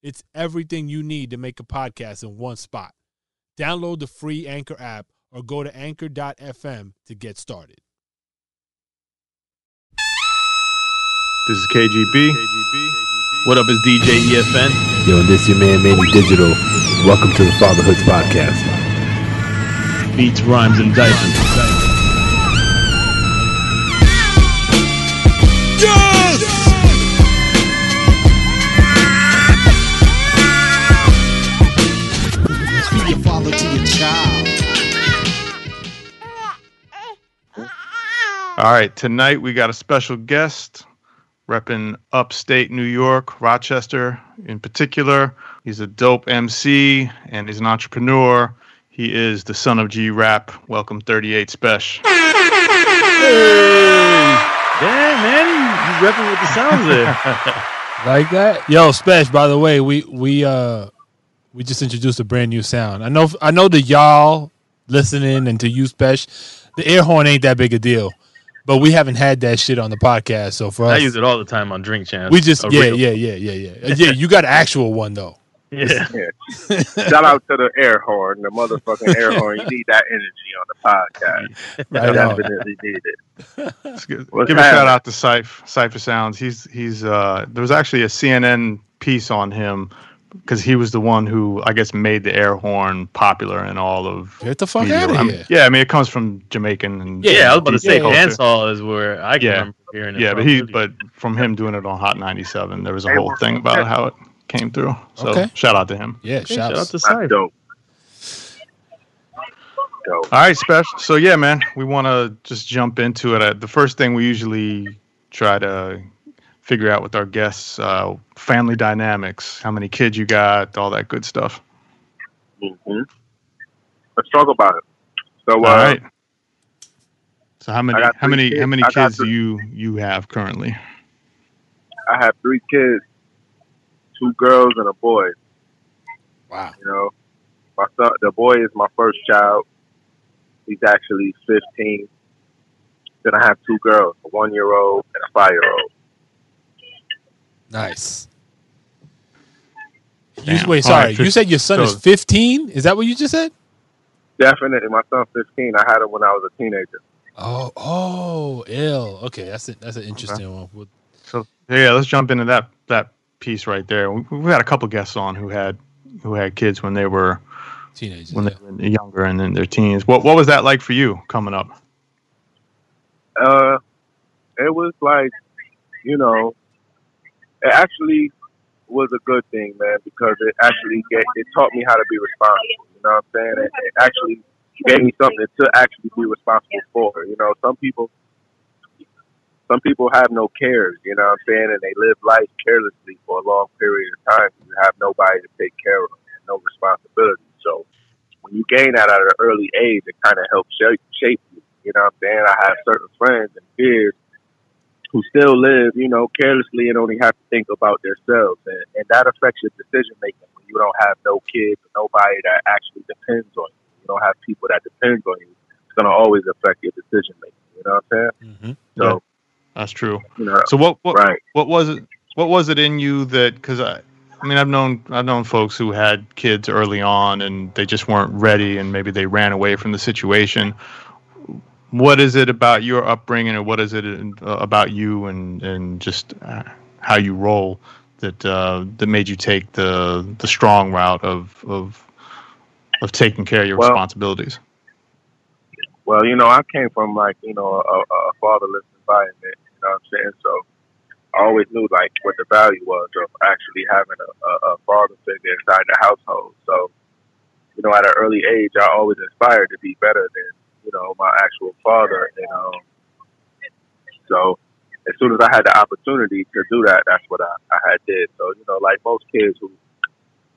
It's everything you need to make a podcast in one spot. Download the free Anchor app or go to anchor.fm to get started. This is KGB. What up, is DJ EFN? Yo, this your man Manny Digital. Welcome to the Fatherhoods Podcast. Beats, rhymes, and diapers. All right, tonight we got a special guest repping upstate New York, Rochester in particular. He's a dope MC and he's an entrepreneur. He is the son of G Rap. Welcome 38 Special. Damn man, you, you repping with the sounds there. Like that? Yo, Spesh, by the way, we we uh we just introduced a brand new sound. I know I know the y'all listening and to you Spesh, the air horn ain't that big a deal. But we haven't had that shit on the podcast. So for us I use it all the time on Drink Champs. we just A yeah, yeah, yeah, yeah, yeah. Uh, Yeah, you got an actual one though. yeah. Shout out to the air horn, the motherfucking air horn. You need that energy on the podcast. Right on. Definitely need it. Let's give, What's give a shout out to Cipha, Cipha Sounds. He's he's uh there was actually a CNN piece on him because he was the one who I guess made the air horn popular in all of Get the fuck media. out of I mean, here. yeah, I mean it comes from Jamaican and Yeah, I was about to say Yeah, culture. dancehall is where I can Yeah. remember hearing it. Yeah, from, but he but from him doing it on Hot 97, there was a whole thing about how it came through. So Okay. shout out to him. Yeah, Hey, shout out to That's Cipha. dope. Dope. All right, special. So yeah, man, we want to just jump into it. Uh, the first thing we usually try to figure out with our guests, uh, family dynamics, how many kids you got, all that good stuff. hmm Let's talk about it. So, uh, all right. So how many how three many how kids. many kids do you you have currently? I have three kids, two girls and a boy. Wow. You know, my son, the boy is my first child. He's actually 15. Then I have two girls, a one year old and a five year old. Nice. You, Damn. wait, sorry. right, you said your son is 15? Is that what you just said? Definitely, my son's 15. I had him when I was a teenager. Oh, oh, ill. Okay, that's it. That's an interesting one. Well, So yeah, let's jump into that that piece right there. We, we've had a couple guests on who had who had kids when they were teenagers. when yeah. they were younger and then their teens. What what was that like for you coming up? Uh, it was like, you know, it actually was a good thing, man, because it actually get, it taught me how to be responsible. You know what I'm saying? It, it actually gave me something to actually be responsible for. You know, some people, some people have no cares. You know what I'm saying? And they live life carelessly for a long period of time. You have nobody to take care of no responsibility. So when you gain that at an early age, it kind of helps shape, shape you. You know what I'm saying? I have certain friends and peers who still live, you know, carelessly and only have to think about themselves. And, and that affects your decision making when you don't have no kids or nobody that actually depends on you. You don't have people that depend on you. It's going to always affect your decision making. You know what I'm saying? Mhm. So, That's true. you know, So what what right. what was it? What was it in you that? Because I, I mean, I've known I've known folks who had kids early on and they just weren't ready and maybe they ran away from the situation. What is it about your upbringing, or what is it in, uh, about you and and just uh, how you roll that uh, that made you take the the strong route of of of taking care of your Well- responsibilities? Well, you know, I came from like, you know, a, a fatherless environment, you know what I'm saying? So I always knew like what the value was of actually having a, a, a father figure inside the household. So, you know, at an early age, I always aspired to be better than, you know, my actual father. And um, so as soon as I had the opportunity to do that, that's what I, I had did. So, you know, like most kids who,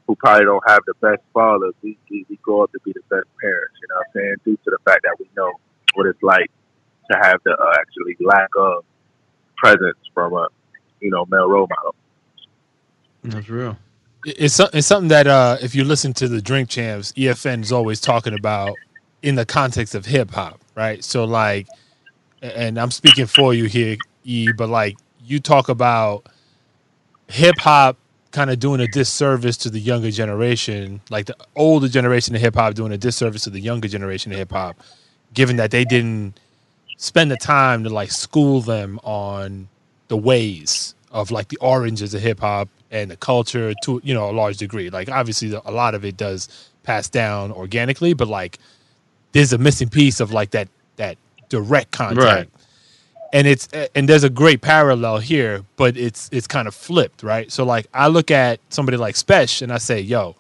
who probably don't have the best fathers, we, we, we grow up to be the best parents. You know what I'm saying? Due to the fact that we know what it's like to have the uh, actually lack of presence from a you know male role model. That's real. it's it's something that uh, if you listen to the Drink Champs, EFN is always talking about in the context of hip hop, right? So like, and I'm speaking for you here, E, but like you talk about hip hop kind of doing a disservice to the younger generation, like the older generation of hip hop doing a disservice to the younger generation of hip hop, given that they didn't spend the time to like school them on the ways of like the oranges of hip hop and the culture to you know a large degree. Like obviously a lot of it does pass down organically, but like there's a missing piece of like that that direct contact. Right. And it's and there's a great parallel here, but it's it's kind of flipped, right? So like I look at somebody like Spesh and I say, "Yo,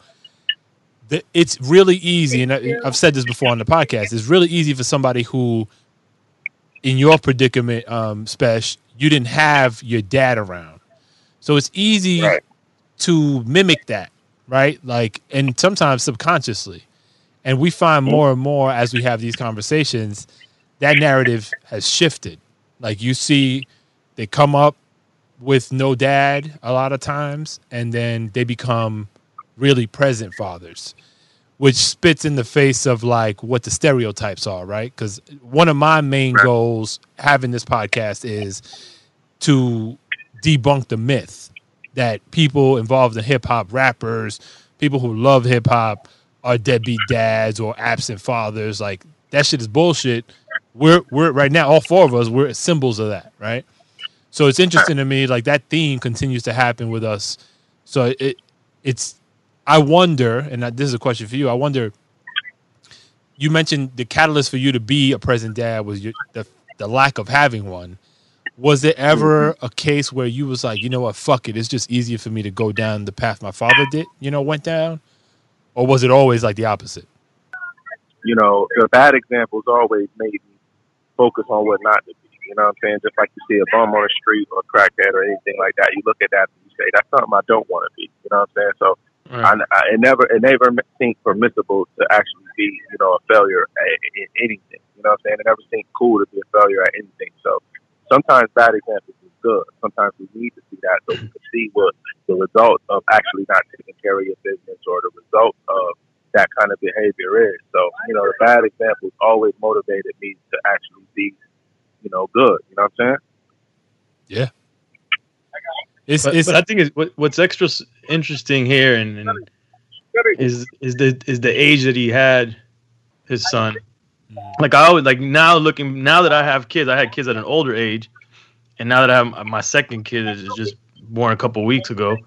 the, it's really easy." And I, I've said this before on the podcast. It's really easy for somebody who, in your predicament, um, Spesh, you didn't have your dad around, so it's easy Right. to mimic that, right? Like, and sometimes subconsciously. And we find more and more as we have these conversations, that narrative has shifted. Like you see, they come up with no dad a lot of times, and then they become really present fathers, which spits in the face of like what the stereotypes are, right? Because one of my main goals having this podcast is to debunk the myth that people involved in hip hop, rappers, people who love hip hop, are deadbeat dads or absent fathers. Like that shit is bullshit. We're we're right now, all four of us, we're symbols of that, right? So it's interesting to me, like that theme continues to happen with us. So it it's I wonder, and this is a question for you. I wonder. You mentioned the catalyst for you to be a present dad was your, the the lack of having one. Was there ever a case where you was like, you know what, fuck it, it's just easier for me to go down the path my father did, you know, went down, or was it always like the opposite? You know, the bad examples always made me focus on what not to be. You know what I'm saying? Just like you see a bum on the street or a crackhead or anything like that, you look at that and you say, that's something I don't want to be. You know what I'm saying? So I, I, it never it never seemed permissible to actually be you know a failure at, in anything. You know what I'm saying? It never seemed cool to be a failure at anything. So sometimes bad examples is good. Sometimes we need to see that so we can see what the result of actually not taking care of your business or the result of that kind of behavior is. So you know the bad examples always motivated me to actually be you know good. You know what I'm saying? Yeah. It's But, it's but I think it's, what, what's extra interesting here and, and is is the is the age that he had his son. Like I always like now looking now that I have kids, I had kids at an older age, and now that I have my second kid is just born a couple weeks ago.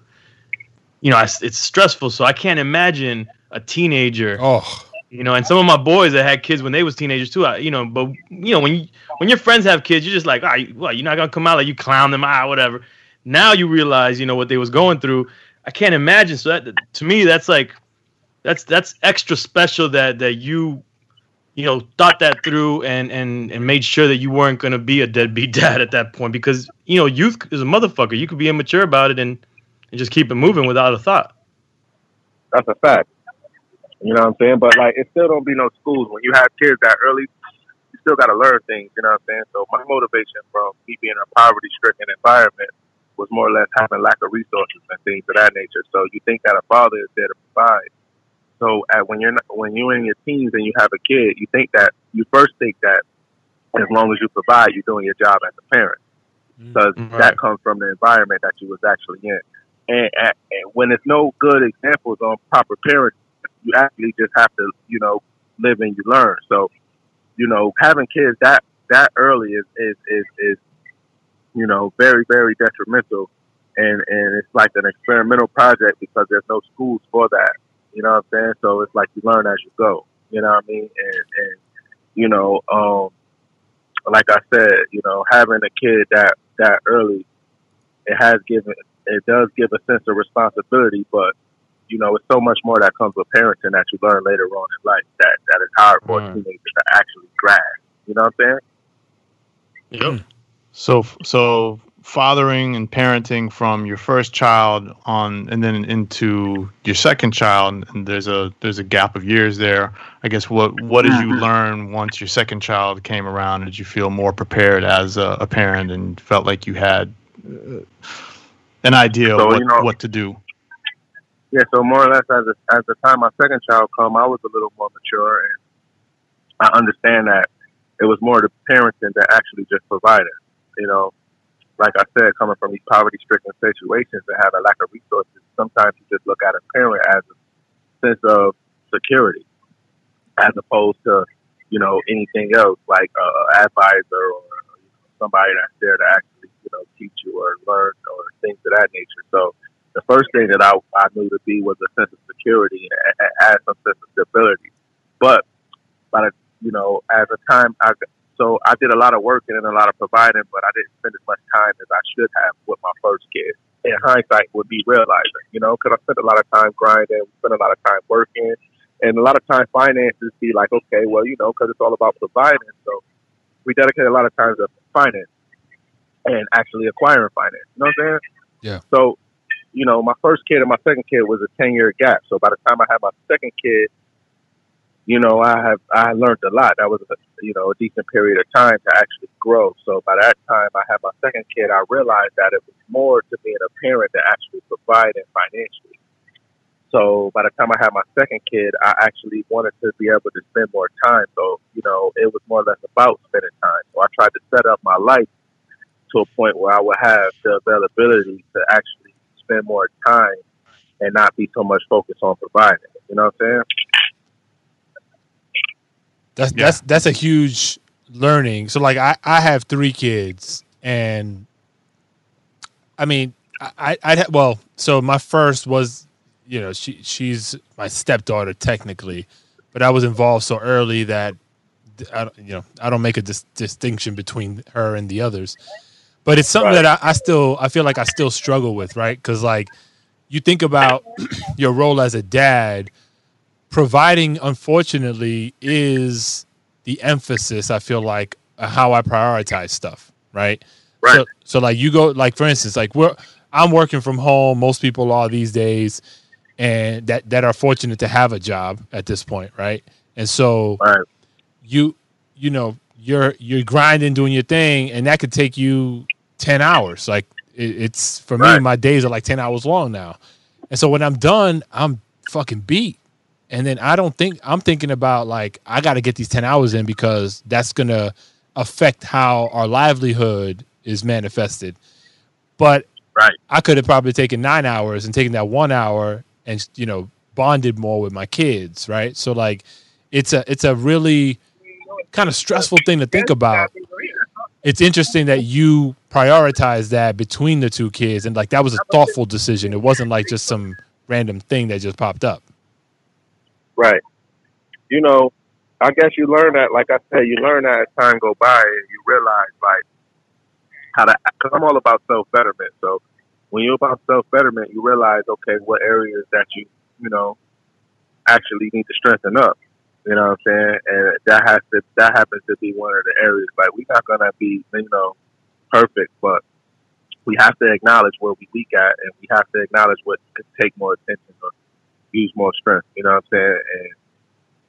You know, I, it's stressful, so I can't imagine a teenager oh you know and some of my boys that had kids when they was teenagers too I, you know but you know when you when your friends have kids you're just like ah, what you're not gonna come out like you clown them out whatever. Now you realize you know what they was going through. I can't imagine so that to me that's like that's that's extra special that that you you know thought that through and and and made sure that you weren't gonna be a deadbeat dad at that point because you know youth is a motherfucker. You could be immature about it and and just keep it moving without a thought That's a fact. You know what I'm saying? But like, it still don't be no schools when you have kids that early. You still got to learn things. You know what I'm saying? So my motivation from me being in a poverty-stricken environment was more or less having lack of resources and things of that nature. So you think that a father is there to provide. So at, when you're not, when you're in your teens and you have a kid, you think that you first think that as long as you provide, you're doing your job as a parent mm. because Right. that comes from the environment that you was actually in. And, and, when there's no good examples on proper parenting, you actually just have to, you know, live and you learn. So, you know, having kids that that early is is is, is you know very very detrimental, and and it's like an experimental project because there's no schools for that. You know what I'm saying? So it's like you learn as you go. You know what I mean? And and you know, um, like I said, you know, having a kid that that early, it has given it does give a sense of responsibility, but you know, it's so much more that comes with parenting that you learn later on in life that that is hard for Right. teenagers to actually grasp. You know what I'm saying? yep So, so fathering and parenting from your first child on and then into your second child and there's a there's a gap of years there i guess what what did you learn once your second child came around did you feel more prepared as a, a parent and felt like you had uh, an idea So, of what, you know- what to do Yeah, so more or less, as a, as the time my second child come, I was a little more mature, and I understand that it was more the parenting that actually just provided. You know, like I said, coming from these poverty-stricken situations that have a lack of resources, sometimes you just look at a parent as a sense of security, as opposed to you know anything else like uh, advisor or you know, somebody that's there to actually you know teach you or learn or things of that nature. So the first thing that I, I knew to be was a sense of security and add some sense of stability. But by the you know, as a time I so I did a lot of work and a lot of providing, but I didn't spend as much time as I should have with my first kid. In hindsight, would be realizing, you know, because I spent a lot of time grinding, spent a lot of time working, and a lot of time finances be like, okay, well, you know, because it's all about providing. So we dedicate a lot of time to finance and actually acquiring finance. You know what I'm saying? Yeah. So, you know, my first kid and my second kid was a ten year gap. So by the time I had my second kid, you know, I have I learned a lot. That was a, you know a decent period of time to actually grow. So by that time I had my second kid, I realized that it was more to being a parent to actually provide providing financially. So by the time I had my second kid, I actually wanted to be able to spend more time. So you know, it was more or less about spending time. So I tried to set up my life to a point where I would have the availability to actually spend more time and not be so much focused on providing. You know what I'm saying? That's Yeah. that's that's a huge learning. So like I I have three kids and I mean I I I'd ha- well so my first was you know she she's my stepdaughter technically, but I was involved so early that I don't, you know I don't make a dis- distinction between her and the others. But it's something that I, I still I feel like I still struggle with, right? Because like you think about your role as a dad, providing unfortunately is the emphasis i feel like how i prioritize stuff right Right. so, so like you go like for instance like we're i'm working from home most people are these days and that that are fortunate to have a job at this point right and so Right. you you know you're you're grinding doing your thing and that could take you 10 hours. Like it, it's for me my days are like 10 hours long now. And so when i'm done i'm fucking beat. And then i don't think i'm thinking about like i got to get these 10 hours in because that's gonna affect how our livelihood is manifested. But Right. i could have probably taken nine hours and taken that one hour and you know bonded more with my kids right? So like it's a it's a really kind of stressful thing to think about it's interesting that you prioritize that between the two kids and like that was a thoughtful decision it wasn't like just some random thing that just popped up Right. You know, I guess you learn that, like I said, you learn that as time go by and you realize, like, how to, because I'm all about self betterment. So when you're about self betterment, you realize, okay, what areas that you, you know, actually need to strengthen up. You know what I'm saying? And that has to, that happens to be one of the areas. Like, we're not to be, you know, perfect, but we have to acknowledge where we weak at and we have to acknowledge what could take more attention or use more strength. You know what I'm saying? And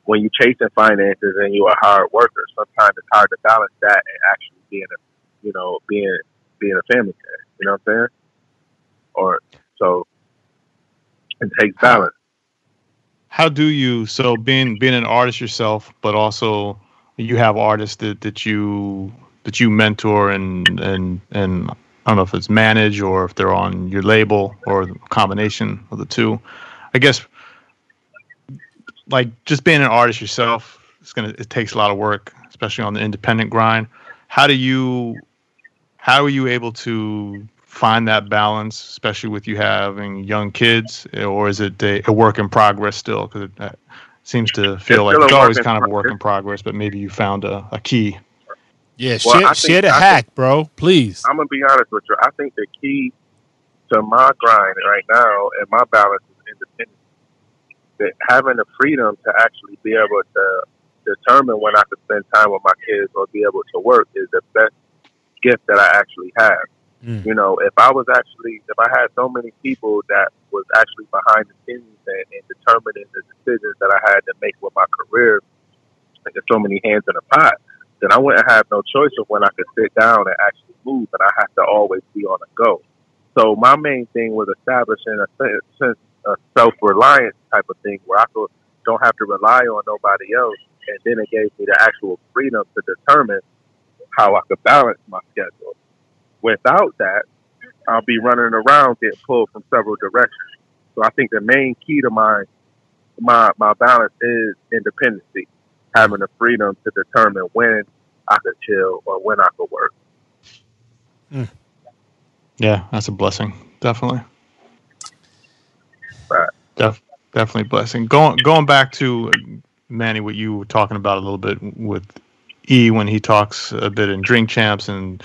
when you're chasing finances and you're a hard worker, sometimes it's hard to balance that and actually being a, you know, being being a family man. You know what I'm saying? Or so it takes balance. How do you so being being an artist yourself but also you have artists that, that you that you mentor and and and I don't know if it's manage or if they're on your label or combination of the two. I guess like just being an artist yourself, it's gonna it takes a lot of work, especially on the independent grind. How do you how are you able to find that balance, especially with you having young kids, or is it a, a work in progress still? Because it seems to feel like it's always work in kind of a work in progress, but maybe you found a, a key. yeah Well, share, I share think- the I think- hack bro please I'm gonna be honest with you. I think the key to my grind right now and my balance is independence. That having the freedom to actually be able to determine when I can spend time with my kids or be able to work is the best gift that I actually have. Mm. You know, if I was actually, if I had so many people that was actually behind the scenes and, and determining the decisions that I had to make with my career, and there's so many hands in the pot, then I wouldn't have no choice of when I could sit down and actually move, and I have to always be on the go. So my main thing was establishing a sense of self-reliance type of thing where I could don't have to rely on nobody else, and then it gave me the actual freedom to determine how I could balance my schedule. Without that, I'll be running around getting pulled from several directions. So I think the main key to my my my balance is independency, having the freedom to determine when I could chill or when I could work. Yeah, that's a blessing. Definitely. Right. Def, definitely a blessing. Going going back to uh, Manny, what you were talking about a little bit with E when he talks a bit in Drink Champs and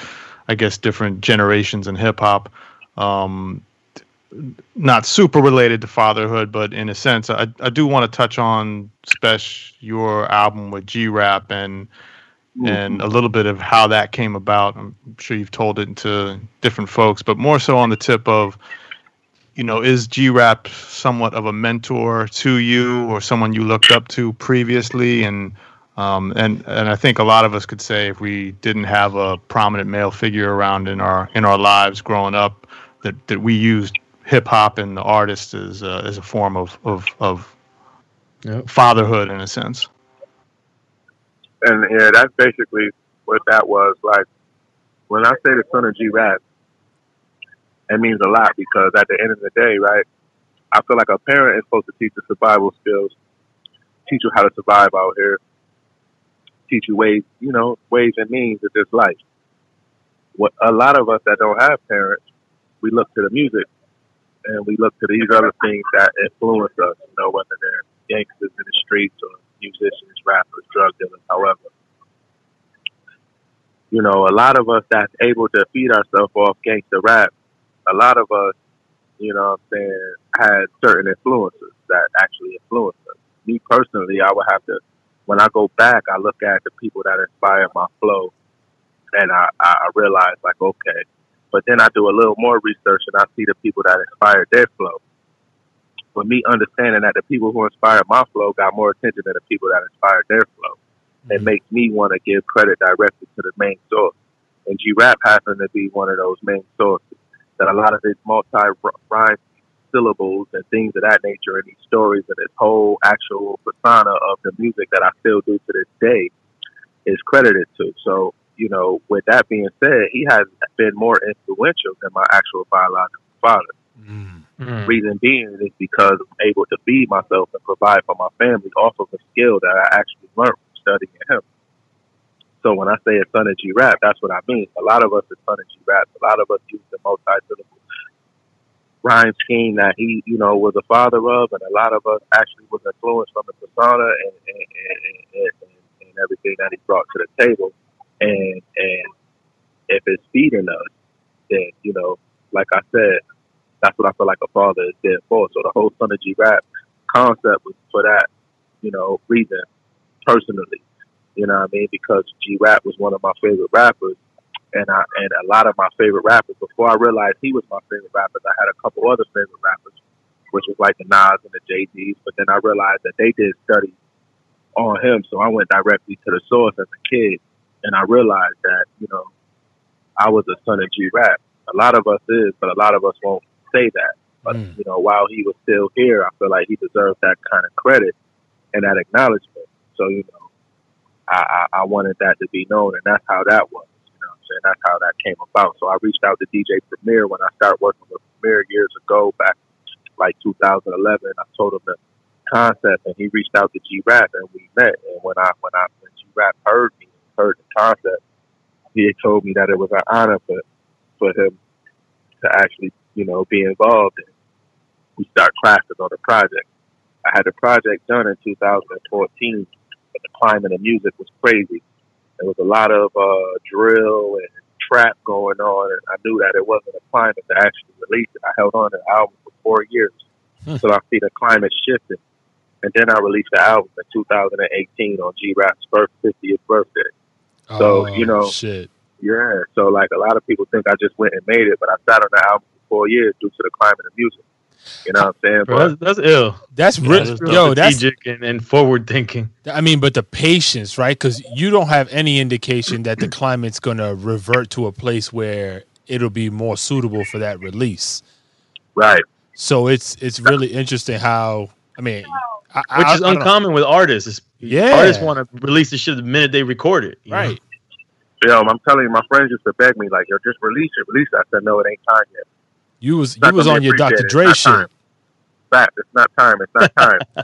I guess different generations in hip hop. Um, not super related to fatherhood, but in a sense, I, I do want to touch on Spesh your album with G Rap and and a little bit of how that came about. I'm sure you've told it to different folks, but more so on the tip of, you know, is G Rap somewhat of a mentor to you or someone you looked up to previously? And um, and and I think a lot of us could say if we didn't have a prominent male figure around in our in our lives growing up, that that we used hip hop and the artist as a, as a form of of, of Yep. fatherhood in a sense. and yeah, that's basically what that was. Like when I say the son of G Rap, it means a lot because at the end of the day, right? I feel like a parent is supposed to teach the survival skills, teach you how to survive out here, teach you ways, you know, ways and means of this life. What a lot of us that don't have parents, we look to the music and we look to these other things that influence us, you know, whether they're gangsters in the streets or musicians, rappers, drug dealers, however. You know, a lot of us that's able to feed ourselves off gangster rap, a lot of us, you know what I'm saying, had certain influences that actually influenced us. Me personally, I would have to, when I go back, I look at the people that inspire my flow and I, I I realize, like, okay. But then I do a little more research and I see the people that inspired their flow for me understanding that the people who inspired my flow got more attention than the people that inspired their flow. It mm-hmm. makes me want to give credit directly to the main source. And G Rap happened to be one of those main sources. That a lot of his multi rhyme syllables and things of that nature and these stories and this whole actual persona of the music that I still do to this day is credited to. So, you know, with that being said, he has been more influential than my actual biological father. Mm. Mm. Reason being is because I'm able to feed myself and provide for my family off of a skill that I actually learned from studying him. So when I say a son of G rap, that's what I mean. A lot of us are son of G rap. A lot of us use the multi syllable rhyme scheme that he, you know, was a father of, and a lot of us actually was influenced from the persona and and, and, and, and, everything that he brought to the table. And and if it's feeding us, then you know, like I said, that's what I feel like a father is there for. So the whole son of G rap concept was for that, you know, reason personally. You know what I mean? Because G rap was one of my favorite rappers and I and a lot of my favorite rappers. Before I realized he was my favorite rappers, I had a couple other favorite rappers, which was like the Nas and the JDs. But then I realized that they did study on him, so I went directly to the source as a kid, and I realized that you know I was a son of G rap. A lot of us is, but a lot of us won't say that. But Mm. you know, while he was still here, I feel like he deserved that kind of credit and that acknowledgement. So you know, I, I, I wanted that to be known, and that's how that was. Saying that's how that came about. So I reached out to DJ Premier when I started working with Premier years ago, back like 2011. I told him the concept, and he reached out to G Rap, and we met. And when I when I when G Rap heard me, heard the concept, he had told me that it was an honor for for him to actually, you know, be involved. And we start crafting on the project. I had the project done in 2014, but the climate of music was crazy. There was a lot of uh, drill and trap going on, and I knew that it wasn't a climate to actually release it. I held on to the album for four years, Hmm. so I see the climate shifting. And then I released the album in 2018 on G Rap's first 50th birthday. So, Oh, you know, shit. Yeah, so like a lot of people think I just went and made it, but I sat on the album for four years due to the climate of music. You know what I'm saying? Bro, But that's, that's ill. That's Yeah, rich. that's real Yo, that's strategic and, and forward thinking. I mean, but the patience, right? Because you don't have any indication that the climate's going to revert to a place where it'll be more suitable for that release. right, So it's it's really interesting how I mean, I, Which I- is I don't- uncommon with artists. It's- Yeah. Artists want to release the shit the minute they record it. you know? right? yo, I'm telling you, my friends used to beg me like, yo, just release it, release it. I said, no, it ain't time yet. You was you was on your Dr. Dre not shit. Fact, it's not time. It's not time.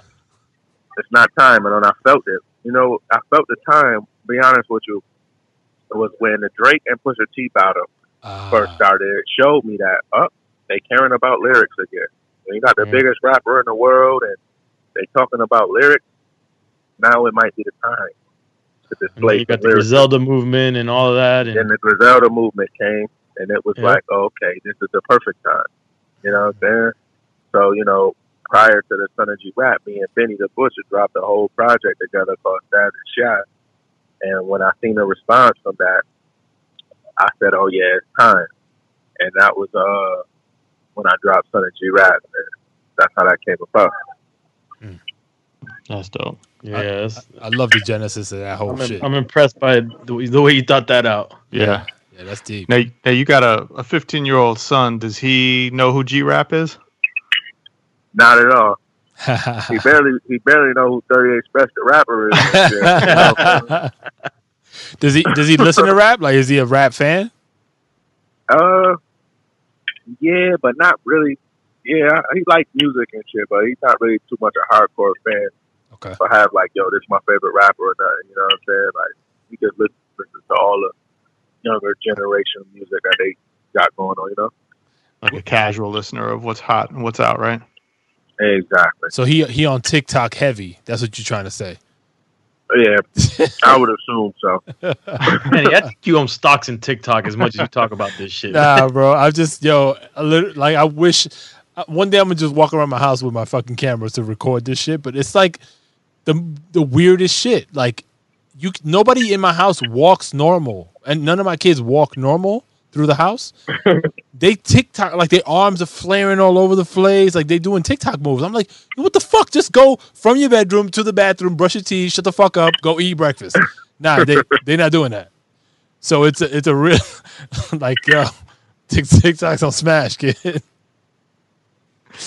it's not time. And I felt it. You know, I felt the time. Be honest with you, it was when the Drake and Pusha T battle Ah, first started. It showed me that up they caring about lyrics again. When you got the Yeah. biggest rapper in the world and they talking about lyrics, now it might be the time to display you got the. Griselda movement and all of that. And Then the Griselda movement came, and it was Yeah. like, oh, okay, this is the perfect time. You know what I'm saying? So, you know, prior to the Son of G Rap, me and Benny the Butcher dropped a whole project together called Stab and Shot. And when I seen the response from that, I said, oh, yeah, it's time. And that was uh when I dropped Son of G Rap. And that's how that came about. That's dope. yeah, that's- I love the genesis of that whole I'm, shit. I'm impressed by the, way- the way you thought that out. Yeah. yeah, that's deep. Now, now you got a, a 15 year old son. Does he know who G Rap is? Not at all. He barely he barely know who 38 Special the rapper is. and shit, you know? does he does he listen to rap? Like, is he a rap fan? Uh, yeah, but not really. Yeah, he likes music and shit, but he's not really too much a hardcore fan. Okay. Or have like, yo, this is my favorite rapper or nothing. You know what I'm saying? Like, he just listens, listens to all the younger generation of music that they got going on. You know? Like a casual listener of what's hot and what's out, right? Exactly. So he he on TikTok heavy. That's what you're trying to say. Yeah, I would assume so. Manny, I think you own stocks in TikTok as much as you talk about this shit. Nah, bro. I just yo, a little, like I wish uh, one day I'm gonna just walk around my house with my fucking cameras to record this shit. But it's like the the weirdest shit. Like you, nobody in my house walks normal, and none of my kids walk normal through the house. they TikTok like their arms are flaring all over the place, like they doing TikTok moves. I'm like, what the fuck? Just go from your bedroom to the bathroom, brush your teeth, shut the fuck up, go eat breakfast. Nah, they they're not doing that. So it's a it's a real like yo, Tik TikTok's on smash, kid. Yeah,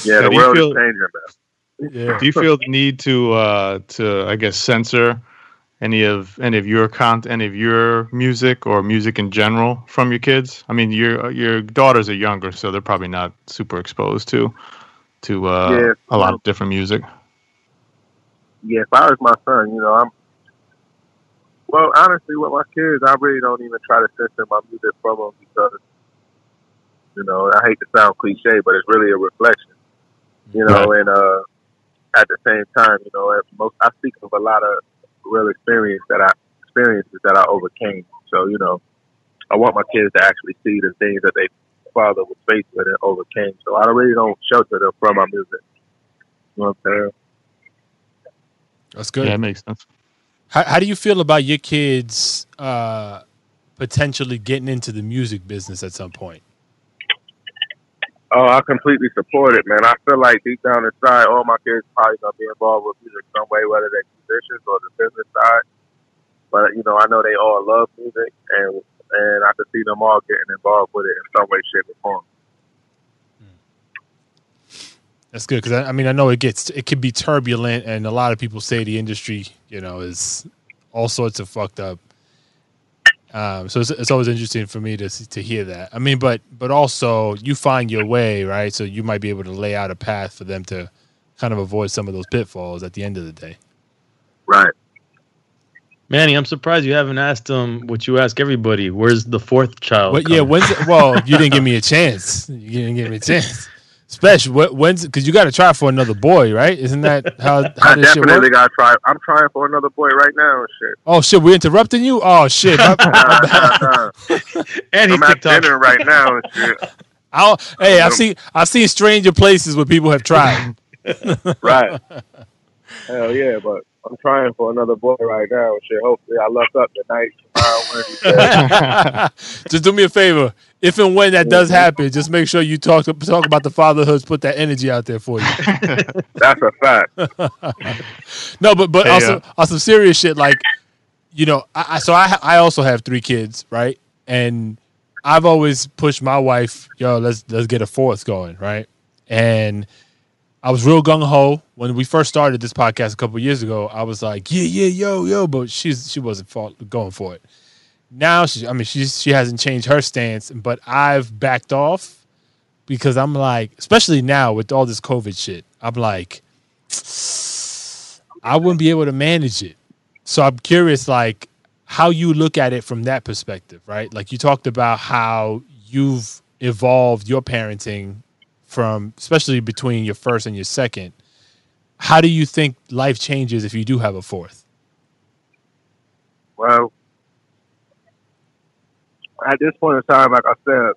Yeah, the do you world feel- is changing, man. Yeah. Do you feel the need to uh, to I guess censor any of any of your content, any of your music or music in general from your kids? I mean, your your daughters are younger, so they're probably not super exposed to to uh, Yeah. a lot of different music. yeah, if I was my son, you know, I'm. Well, honestly, with my kids, I really don't even try to censor my music from them because, you know, I hate to sound cliche, but it's really a reflection, you know. And uh, at the same time, you know, most I speak of a lot of real experience that I experiences that I overcame. So, you know, I want my kids to actually see the things that they father was faced with and overcame. So I really don't shelter them from my music. You know what I'm saying? That's good. Yeah, it makes sense. How, how do you feel about your kids uh, potentially getting into the music business at some point? Oh, I completely support it, man. I feel like deep down inside, all my kids probably gonna be involved with music some way, whether they're musicians or the business side. But you know, I know they all love music, and and I can see them all getting involved with it in some way, shape, or form. Hmm. That's good because I, I mean I know it gets it can be turbulent, and a lot of people say the industry, you know, is all sorts of fucked up. Um, so it's, it's always interesting for me to to hear that. I mean, but but also you find your way, right? So you might be able to lay out a path for them to kind of avoid some of those pitfalls at the end of the day. Right. Manny, I'm surprised you haven't asked them what you ask everybody. Where's the fourth child? But yeah, coming? when's well, you didn't give me a chance. You didn't give me a chance. Special. When's because you got to try for another boy, right? Isn't that how how I this shit definitely work? gotta try. I'm trying for another boy right now shit. Oh shit, we interrupting you? Oh shit. My- my Nah, bad. nah, nah. and he I'm at TikTok. dinner right now and shit. I'll, hey, I've seen I've seen stranger places where people have tried. Right. Hell yeah, but I'm trying for another boy right now shit. Hopefully I luck up tonight, tomorrow, just do me a favor. If and when that does happen, just make sure you talk to, talk about the fatherhoods. Put that energy out there for you. That's a fact. No, but but Hey, also uh, on some serious shit, like you know, I, I so I I also have three kids, right? And I've always pushed my wife, yo, let's let's get a fourth going, right? And I was real gung ho when we first started this podcast a couple years ago. I was like, yeah, yeah, yo, yo, but she's she wasn't fall, going for it. Now she, I mean, she's she hasn't changed her stance, but I've backed off because I'm like, especially now with all this COVID shit, I'm like, I wouldn't be able to manage it. So I'm curious, like, how you look at it from that perspective, right? Like you talked about how you've evolved your parenting from, especially between your first and your second. How do you think life changes if you do have a fourth? Well, at this point in time, like I said,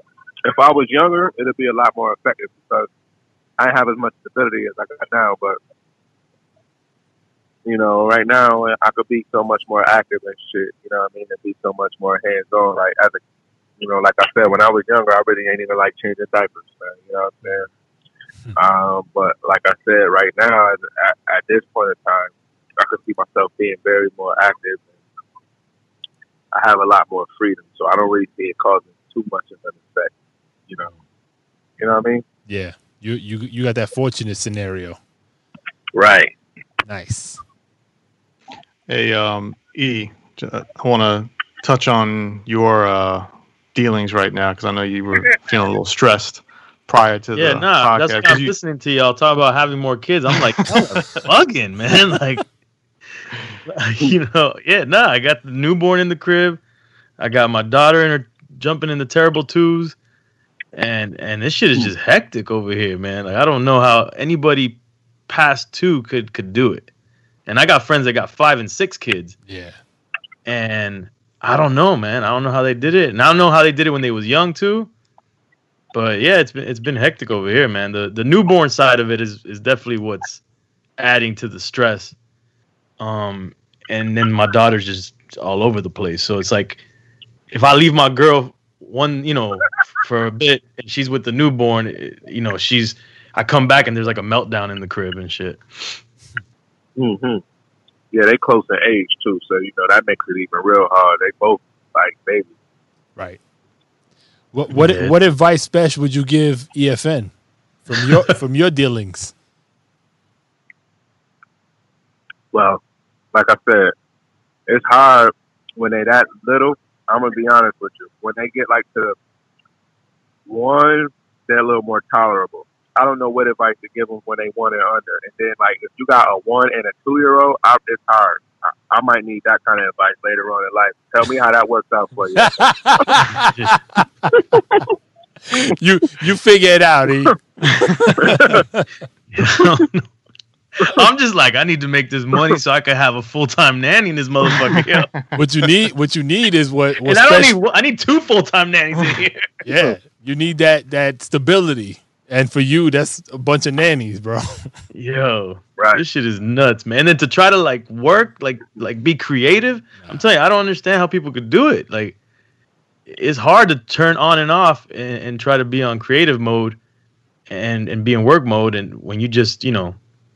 if I was younger, it'd be a lot more effective because I have as much stability as I got now. But you know, right now I could be so much more active and shit. You know what I mean? And be so much more hands on. Like as a, you know, like I said, when I was younger, I really ain't even like changing diapers, man. You know what I'm saying? um, but like I said, right now, at, at this point in time, I could see myself being very more active. I have a lot more freedom, so I don't really see it causing too much of an effect. You know, you know what I mean? Yeah, you you you got that fortunate scenario. Right. Nice. Hey, um, E, I want to touch on your uh, dealings right now because I know you were feeling a little stressed prior to Yeah, the nah, that's podcast. I'm you- listening to y'all talk about having more kids. I'm like, y'all bugging, man. Like, you know, yeah, nah. I got the newborn in the crib. I got my daughter in her jumping in the terrible twos, and and this shit is just hectic over here, man. Like, I don't know how anybody past two could could do it. And I got friends that got five and six kids, Yeah. and I don't know, man. I don't know how they did it, and I don't know how they did it when they was young too. But yeah, it's been it's been hectic over here, man. The the newborn side of it is is definitely what's adding to the stress. Um, and then my daughter's just all over the place. So it's like if I leave my girl one, you know, for a bit, and she's with the newborn, it- you know, she's I come back and there's like a meltdown in the crib and shit. hmm Yeah, they close in age too, so you know that makes it even real hard. They both like babies. Right. What what Yeah. what advice special would you give EFN from your from your dealings? Well, like I said, it's hard when they that little. I'm gonna be honest with you. When they get like to one, they're a little more tolerable. I don't know what advice to give them when they one and under. And then like if you got a one and a two year old, it's hard. I, I might need that kind of advice later on in life. Tell me how that works out for you. you you figure it out. E. I'm just like, I need to make this money so I can have a full time nanny in this motherfucker. Yo. What you need what you need is what what And I don't special- need, I need two full time nannies in here. yeah. You need that that stability. And for you, that's a bunch of nannies, bro. Yo, Right. this shit is nuts, man. And then to try to like work, like like be creative. I'm telling you, I don't understand how people could do it. Like, it's hard to turn on and off and, and try to be on creative mode, and and be in work mode. And when you just, you know,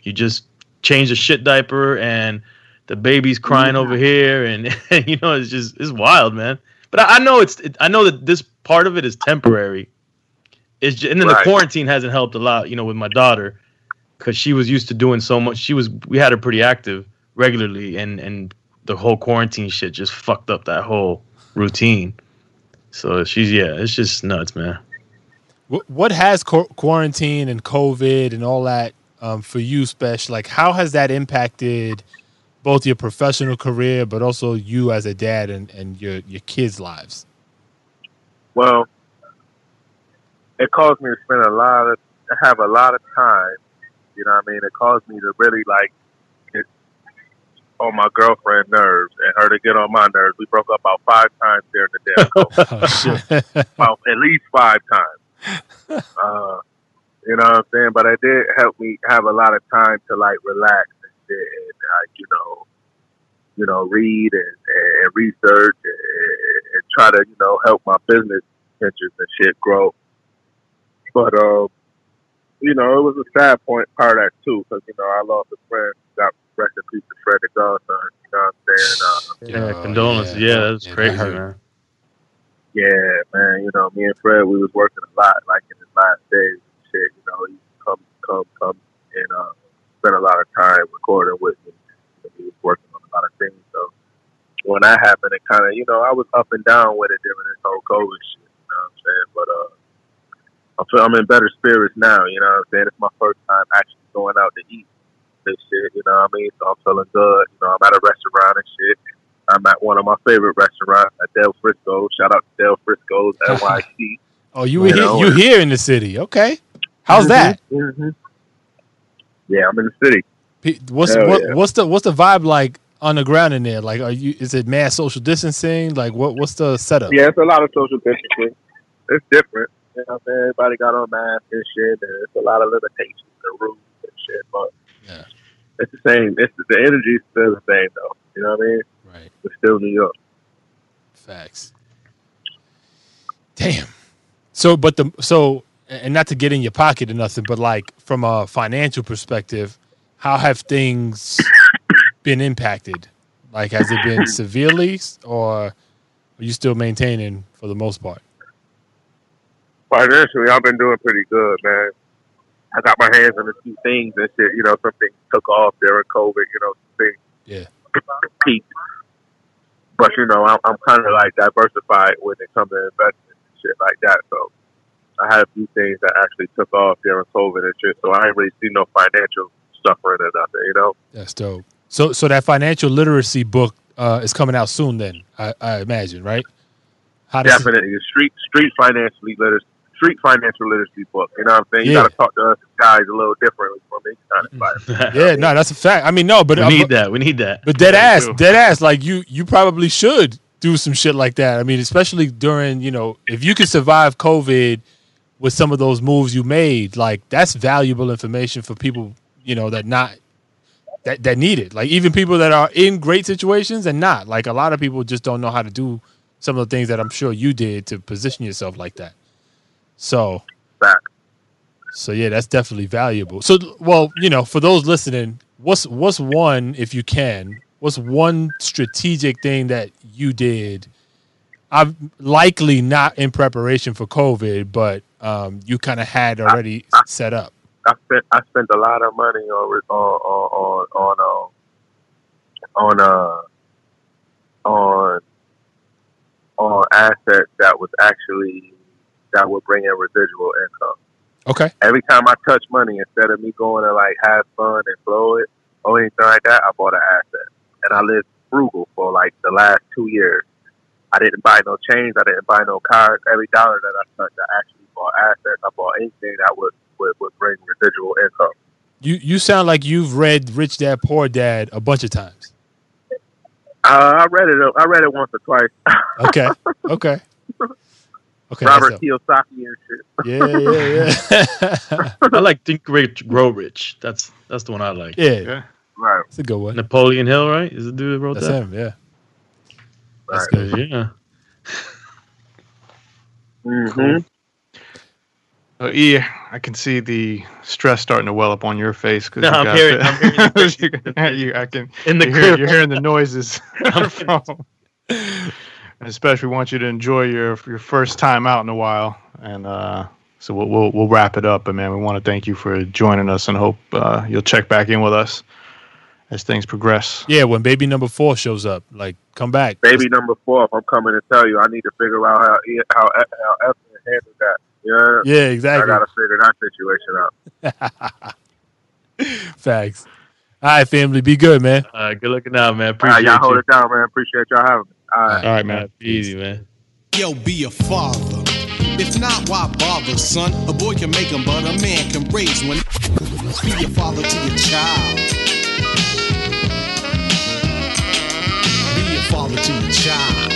you just change the shit diaper and the baby's crying over here, and, you know, it's just it's wild, man. But I, I know it's it, I know that this part of it is temporary. It's just, and then Right. the quarantine hasn't helped a lot, you know, with my daughter because she was used to doing so much. She was we had her pretty active regularly, and and the whole quarantine shit just fucked up that whole routine. So she's yeah, it's just nuts, man. What what has qu- quarantine and COVID and all that um, for you, Special? Like, how has that impacted both your professional career, but also you as a dad and, and your your kids' lives? Well, it caused me to spend a lot of have a lot of time. You know what I mean? It caused me to really like get on my girlfriend nerves and her to get on my nerves. We broke up about five times during the day. Oh shit! about at least five times. Uh, you know what I'm saying? But it did help me have a lot of time to like relax and shit and like, you know, you know, read and, and research and, try to, you know, help my business ventures and shit grow. But uh, you know, it was a sad point part of that too, because you know I lost a friend. Got rest in peace to Fred the Godson. You know what I'm saying? Uh, Yeah, Oh, condolences. yeah. Yeah, that's Yeah, that crazy, hurt. man. yeah, man. You know, me and Fred, we was working a lot, like in his last days and shit. You know, he come, come, come, and uh, spent a lot of time recording with me. And He was working on a lot of things. So when that happened, it kind of, you know, I was up and down with it during this whole COVID shit. You know what I'm saying? But uh, I feel I'm in better spirits now. You know what I'm saying? It's my first time actually going out to eat this shit. You know what I mean? So I'm feeling good. You know, I'm at a restaurant and shit. I'm at one of my favorite restaurants at Del Frisco. Shout out to Del Frisco's NYC. Oh, you were You here, know, you here in the city? Okay. How's that? hmm Yeah, I'm in the city. Pe- What's Hell what, yeah. what's the what's the vibe like on the ground in there? Like, are you is it mass social distancing? Like, what what's the setup? Yeah, it's a lot of social distancing. It's different. You know what I'm saying? Everybody got on masks and shit, and it's a lot of limitations and rules and shit. But Yeah. it's the same. It's the energy's still the same though. You know what I mean? Right. It's still New York. Facts. Damn. So, but the so, and not to get in your pocket or nothing, but like from a financial perspective, how have things been impacted? Like, has it been severely, or are you still maintaining for the most part? Financially, I've been doing pretty good, man. I got my hands on a few things and shit. You know, something took off during COVID. You know, things Yeah. peaked. But you know, I'm, I'm kind of like diversified when it comes to investments and shit like that. So I had a few things that actually took off during COVID and shit. So I ain't really seen no financial suffering or nothing. You know, That's dope. So, so that financial literacy book uh, is coming out soon. Then I, I imagine, right? How does definitely the street street financially literacy. Street financial literacy book. You know what I'm saying? You Yeah. got to talk to us guys a little differently from me. Kind of like, yeah, no, that's a fact. I mean, no, but we uh, need that. We need that. But dead Yeah, ass, too. dead ass, like you, you probably should do some shit like that. I mean, especially during, you know, if you could survive COVID with some of those moves you made, like that's valuable information for people, you know, that not that that need it. Like even people that are in great situations and not. Like a lot of people just don't know how to do some of the things that I'm sure you did to position yourself like that. So, Fact. so yeah, that's definitely valuable. So, well, you know, for those listening, what's what's one, if you can, what's one strategic thing that you did? I'm likely not in preparation for COVID, but um, you kind of had already set up. I spent I spent a lot of money on on on on on, uh, on uh on on assets that was actually that would bring in residual income. Okay. Every time I touch money, instead of me going to like have fun and blow it or anything like that, I bought an asset, and I lived frugal for like the last two years. I didn't buy no chains. I didn't buy no cars. Every dollar that I touched, I actually bought assets. I bought anything that would would, would bring residual income. You you sound like you've read Rich Dad Poor Dad a bunch of times. Uh, I read it. I read it once or twice. Okay. Okay. Okay. Robert that's Kiyosaki and shit. Yeah, yeah, yeah. I like Think Rich, Grow Rich. That's that's the one I like. yeah, Yeah. Right. it's a good one. Napoleon Hill, right? Is the dude that wrote That's that? him. Yeah. That's Right. good. Yeah. Mm-hmm. Uh, E, I can see the stress starting to well up on your face because No, I'm hearing- I'm hearing you, I can. In the you're, hearing, crib. you're hearing the noises from. And especially want you to enjoy your your first time out in a while, and uh, so we'll, we'll we'll wrap it up. But man, we want to thank you for joining us, and hope uh, you'll check back in with us as things progress. Yeah, when baby number four shows up, like come back. Baby number four. If I'm coming to tell you, I need to figure out how E- how how Evan handled that. Yeah. Yeah, exactly. I gotta figure that situation out. Facts. All right, family, be good, man. All right, good looking out, man. All right, Appreciate y'all hold you. it down, man. Appreciate y'all having me. All right. All right, man. Easy, man. Yo, be a father. If not, why bother, son? A boy can make 'em, but a man can raise one. Be a father to your child. shot.